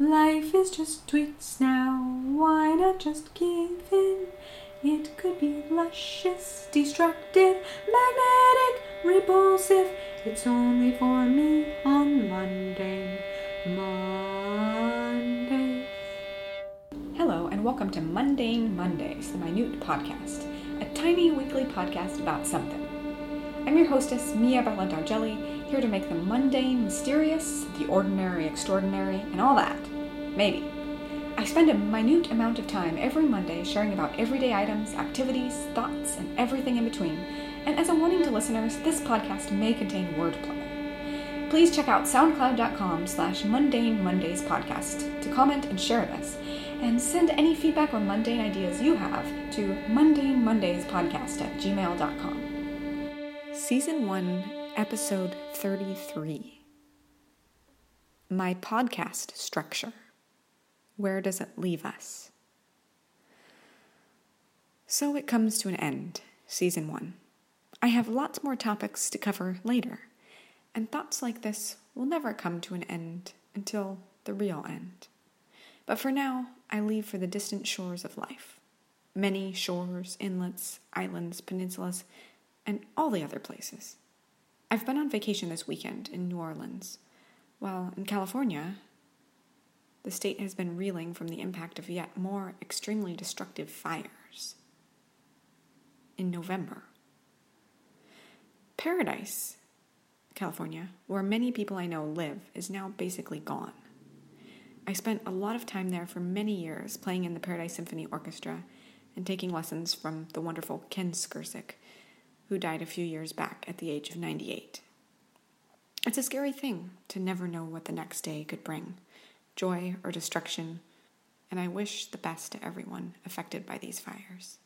Life is just tweets now, why not just give in? It could be luscious, destructive, magnetic, repulsive. It's only for me on Monday, Monday. Hello, and welcome to Mundane Mondays, the Minute Podcast, a tiny weekly podcast about something. I'm your hostess, Mia Bella Dargelli, here to make the mundane mysterious, the ordinary extraordinary, and all that. Maybe. I spend a minute amount of time every Monday sharing about everyday items, activities, thoughts, and everything in between. And as a warning to listeners, this podcast may contain wordplay. Please check out soundcloud.com slash mundane mondays podcast to comment and share this. And send any feedback or mundane ideas you have to mundane mondays podcast at gmail.com. Season 1, Episode 33 My Podcast Structure. Where does it leave us? So it comes to an end, Season 1. I have lots more topics to cover later, and thoughts like this will never come to an end until the real end. But for now, I leave for the distant shores of life. Many shores, inlets, islands, peninsulas, and all the other places. I've been on vacation this weekend in New Orleans, while in California, the state has been reeling from the impact of yet more extremely destructive fires. In November, Paradise, California, where many people I know live, is now basically gone. I spent a lot of time there for many years playing in the Paradise Symphony Orchestra and taking lessons from the wonderful Ken Skirsik who died a few years back at the age of 98. It's a scary thing to never know what the next day could bring joy or destruction, and I wish the best to everyone affected by these fires.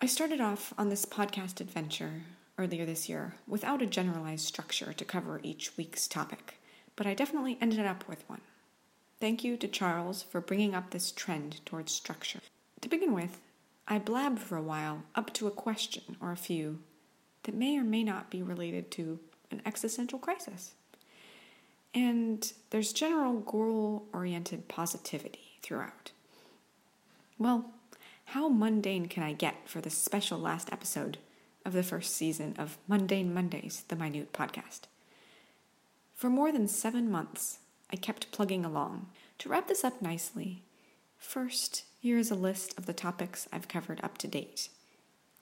I started off on this podcast adventure earlier this year without a generalized structure to cover each week's topic, but I definitely ended up with one. Thank you to Charles for bringing up this trend towards structure. To begin with, I blab for a while up to a question or a few that may or may not be related to an existential crisis. And there's general goal oriented positivity throughout. Well, how mundane can I get for this special last episode of the first season of Mundane Mondays, the Minute podcast? For more than seven months, I kept plugging along. To wrap this up nicely, first, here is a list of the topics I've covered up to date.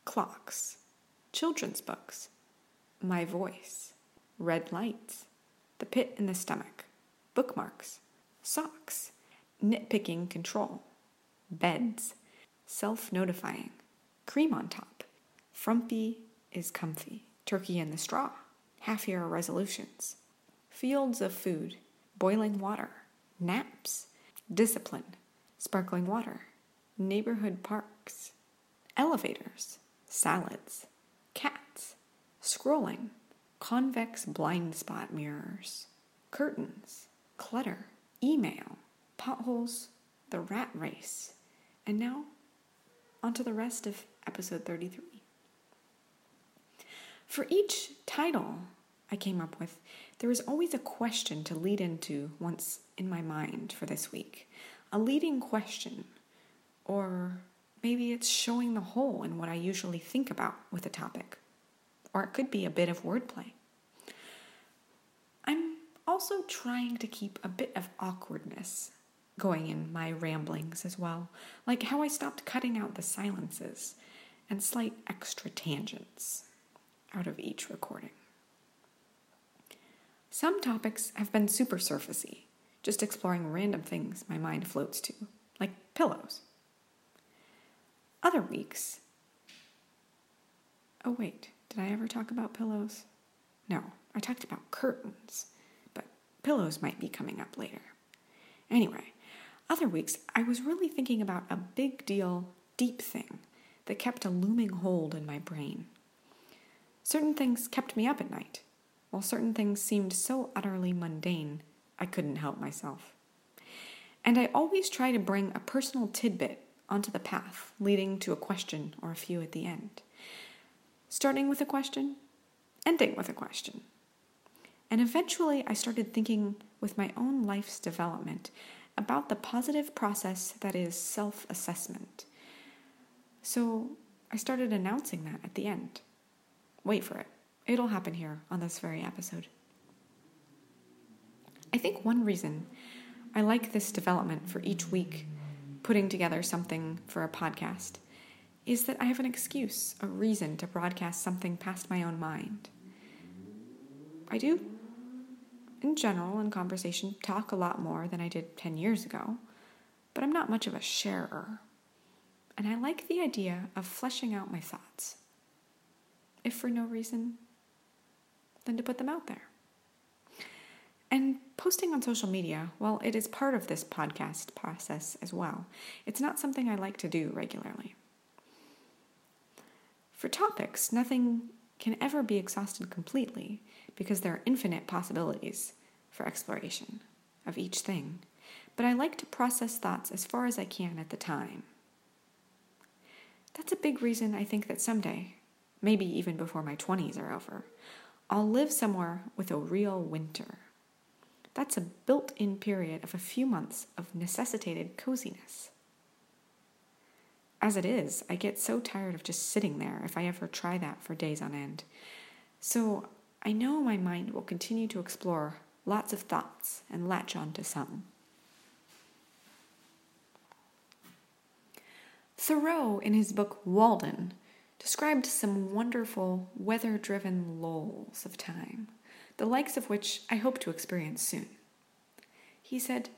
Clocks, children's books, my voice, red lights, the pit in the stomach, bookmarks, socks, nitpicking control, beds, self notifying, cream on top, frumpy is comfy, turkey in the straw, half year resolutions, fields of food, boiling water, naps, discipline, sparkling water, neighborhood parks, elevators, salads, cats, scrolling, convex blind spot mirrors, curtains, clutter, email, potholes, the rat race, and now onto the rest of episode 33. For each title I came up with, there was always a question to lead into once in my mind for this week a leading question, or maybe it's showing the hole in what I usually think about with a topic, or it could be a bit of wordplay. I'm also trying to keep a bit of awkwardness going in my ramblings as well, like how I stopped cutting out the silences and slight extra tangents out of each recording. Some topics have been super surfacey, just exploring random things my mind floats to, like pillows. Other weeks. Oh, wait, did I ever talk about pillows? No, I talked about curtains, but pillows might be coming up later. Anyway, other weeks I was really thinking about a big deal, deep thing that kept a looming hold in my brain. Certain things kept me up at night, while certain things seemed so utterly mundane I couldn't help myself. And I always try to bring a personal tidbit onto the path, leading to a question or a few at the end. Starting with a question, ending with a question. And eventually, I started thinking with my own life's development about the positive process that is self assessment. So I started announcing that at the end. Wait for it, it'll happen here on this very episode. I think one reason I like this development for each week, putting together something for a podcast, is that I have an excuse, a reason to broadcast something past my own mind. I do in general, in conversation, talk a lot more than I did 10 years ago, but I'm not much of a sharer. And I like the idea of fleshing out my thoughts. If for no reason, than to put them out there. And posting on social media, well, it is part of this podcast process as well. It's not something I like to do regularly. For topics, nothing can ever be exhausted completely because there are infinite possibilities for exploration of each thing, but I like to process thoughts as far as I can at the time. That's a big reason I think that someday, maybe even before my 20s are over, I'll live somewhere with a real winter. That's a built in period of a few months of necessitated coziness. As it is, I get so tired of just sitting there if I ever try that for days on end. So I know my mind will continue to explore lots of thoughts and latch on to some. Thoreau, in his book Walden, described some wonderful weather driven lulls of time, the likes of which I hope to experience soon. He said,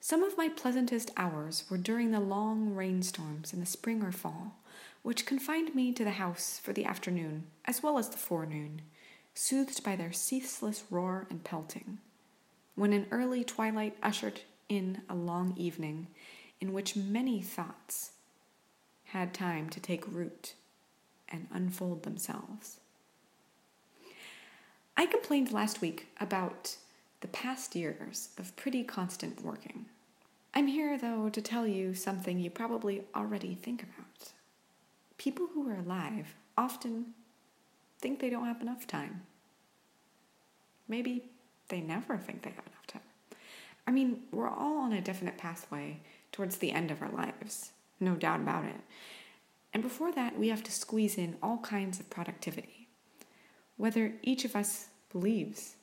Some of my pleasantest hours were during the long rainstorms in the spring or fall, which confined me to the house for the afternoon as well as the forenoon soothed by their ceaseless roar and pelting, when an early twilight ushered in a long evening in which many thoughts had time to take root and unfold themselves. I complained last week about the past years of pretty constant working. I'm here, though, to tell you something you probably already think about. People who are alive often think they don't have enough time. Maybe they never think they have enough time. I mean, we're all on a definite pathway towards the end of our lives, no doubt about it. And before that, we have to squeeze in all kinds of productivity, whether each of us believes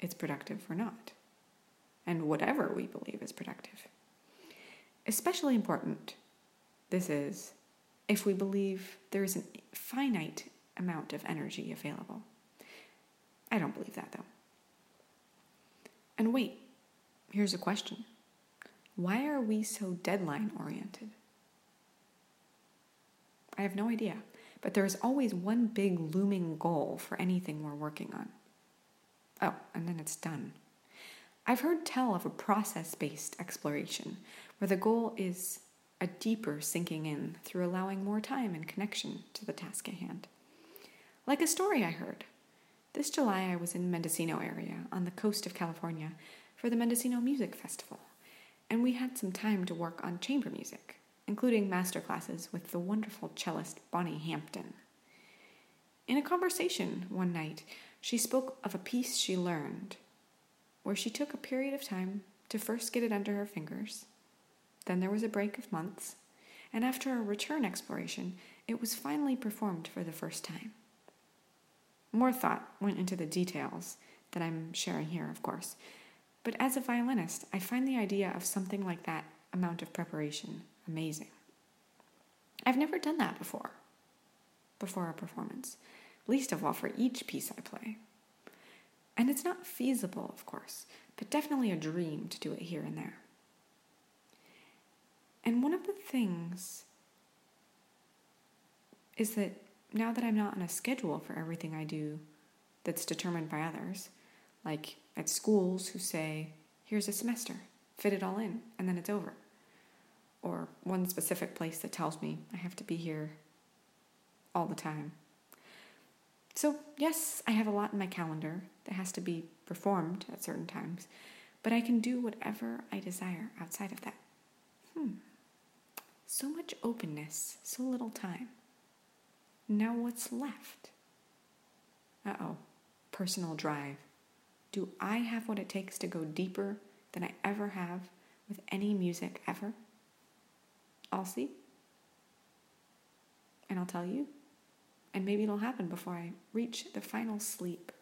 it's productive or not, and whatever we believe is productive. Especially important, this is if we believe there is a finite amount of energy available. I don't believe that though. And wait, here's a question Why are we so deadline oriented? I have no idea, but there is always one big looming goal for anything we're working on. Oh, and then it's done. I've heard tell of a process based exploration where the goal is a deeper sinking in through allowing more time and connection to the task at hand. Like a story I heard. This July, I was in Mendocino area on the coast of California for the Mendocino Music Festival, and we had some time to work on chamber music, including master classes with the wonderful cellist Bonnie Hampton. In a conversation one night, she spoke of a piece she learned, where she took a period of time to first get it under her fingers. Then there was a break of months, and after a return exploration, it was finally performed for the first time. More thought went into the details that I'm sharing here, of course, but as a violinist, I find the idea of something like that amount of preparation amazing. I've never done that before, before a performance, least of all for each piece I play. And it's not feasible, of course, but definitely a dream to do it here and there. And one of the things is that now that I'm not on a schedule for everything I do that's determined by others, like at schools who say, here's a semester, fit it all in, and then it's over. Or one specific place that tells me I have to be here all the time. So, yes, I have a lot in my calendar that has to be performed at certain times, but I can do whatever I desire outside of that. Hmm. So much openness, so little time. Now, what's left? Uh oh, personal drive, Do I have what it takes to go deeper than I ever have with any music ever? I'll see. And I'll tell you. And maybe it'll happen before I reach the final sleep.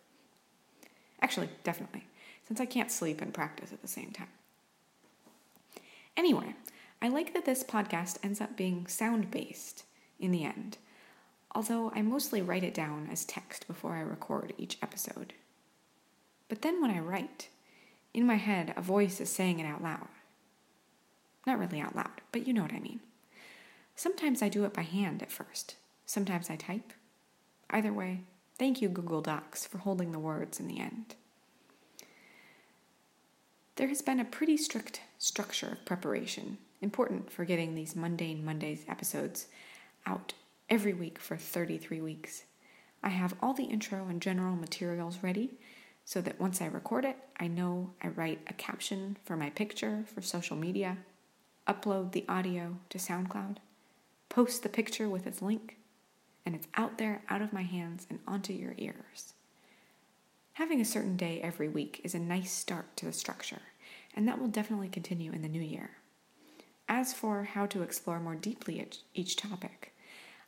Actually, definitely, since I can't sleep and practice at the same time. Anyway, I like that this podcast ends up being sound based in the end, although I mostly write it down as text before I record each episode. But then when I write, in my head, a voice is saying it out loud. Not really out loud, but you know what I mean. Sometimes I do it by hand at first, sometimes I type. Either way, thank you, Google Docs, for holding the words in the end. There has been a pretty strict structure of preparation, important for getting these Mundane Mondays episodes out every week for 33 weeks. I have all the intro and general materials ready so that once I record it, I know I write a caption for my picture for social media, upload the audio to SoundCloud, post the picture with its link, and it's out there out of my hands and onto your ears. Having a certain day every week is a nice start to the structure, and that will definitely continue in the new year. As for how to explore more deeply each topic,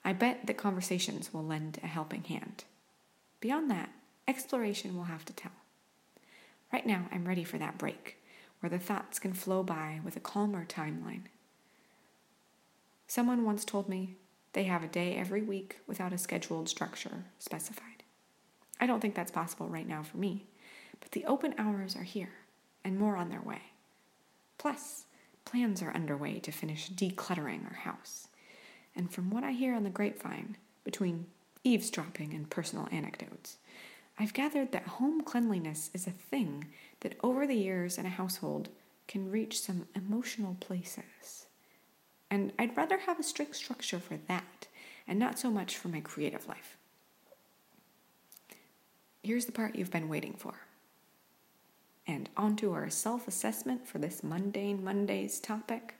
I bet that conversations will lend a helping hand. Beyond that, Exploration will have to tell. Right now, I'm ready for that break, where the thoughts can flow by with a calmer timeline. Someone once told me they have a day every week without a scheduled structure specified. I don't think that's possible right now for me, but the open hours are here and more on their way. Plus, plans are underway to finish decluttering our house. And from what I hear on the grapevine, between eavesdropping and personal anecdotes, I've gathered that home cleanliness is a thing that over the years in a household can reach some emotional places. And I'd rather have a strict structure for that and not so much for my creative life. Here's the part you've been waiting for. And on to our self assessment for this mundane Mondays topic.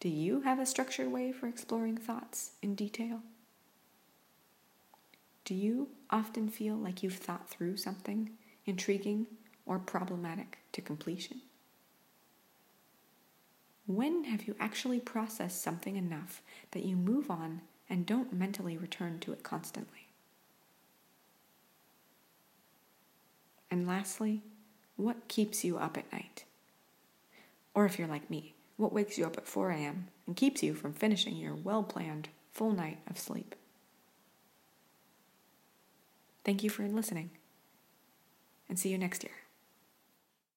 Do you have a structured way for exploring thoughts in detail? Do you often feel like you've thought through something intriguing or problematic to completion? When have you actually processed something enough that you move on and don't mentally return to it constantly? And lastly, what keeps you up at night? Or if you're like me, what wakes you up at 4 a.m. and keeps you from finishing your well planned full night of sleep? Thank you for listening, and see you next year.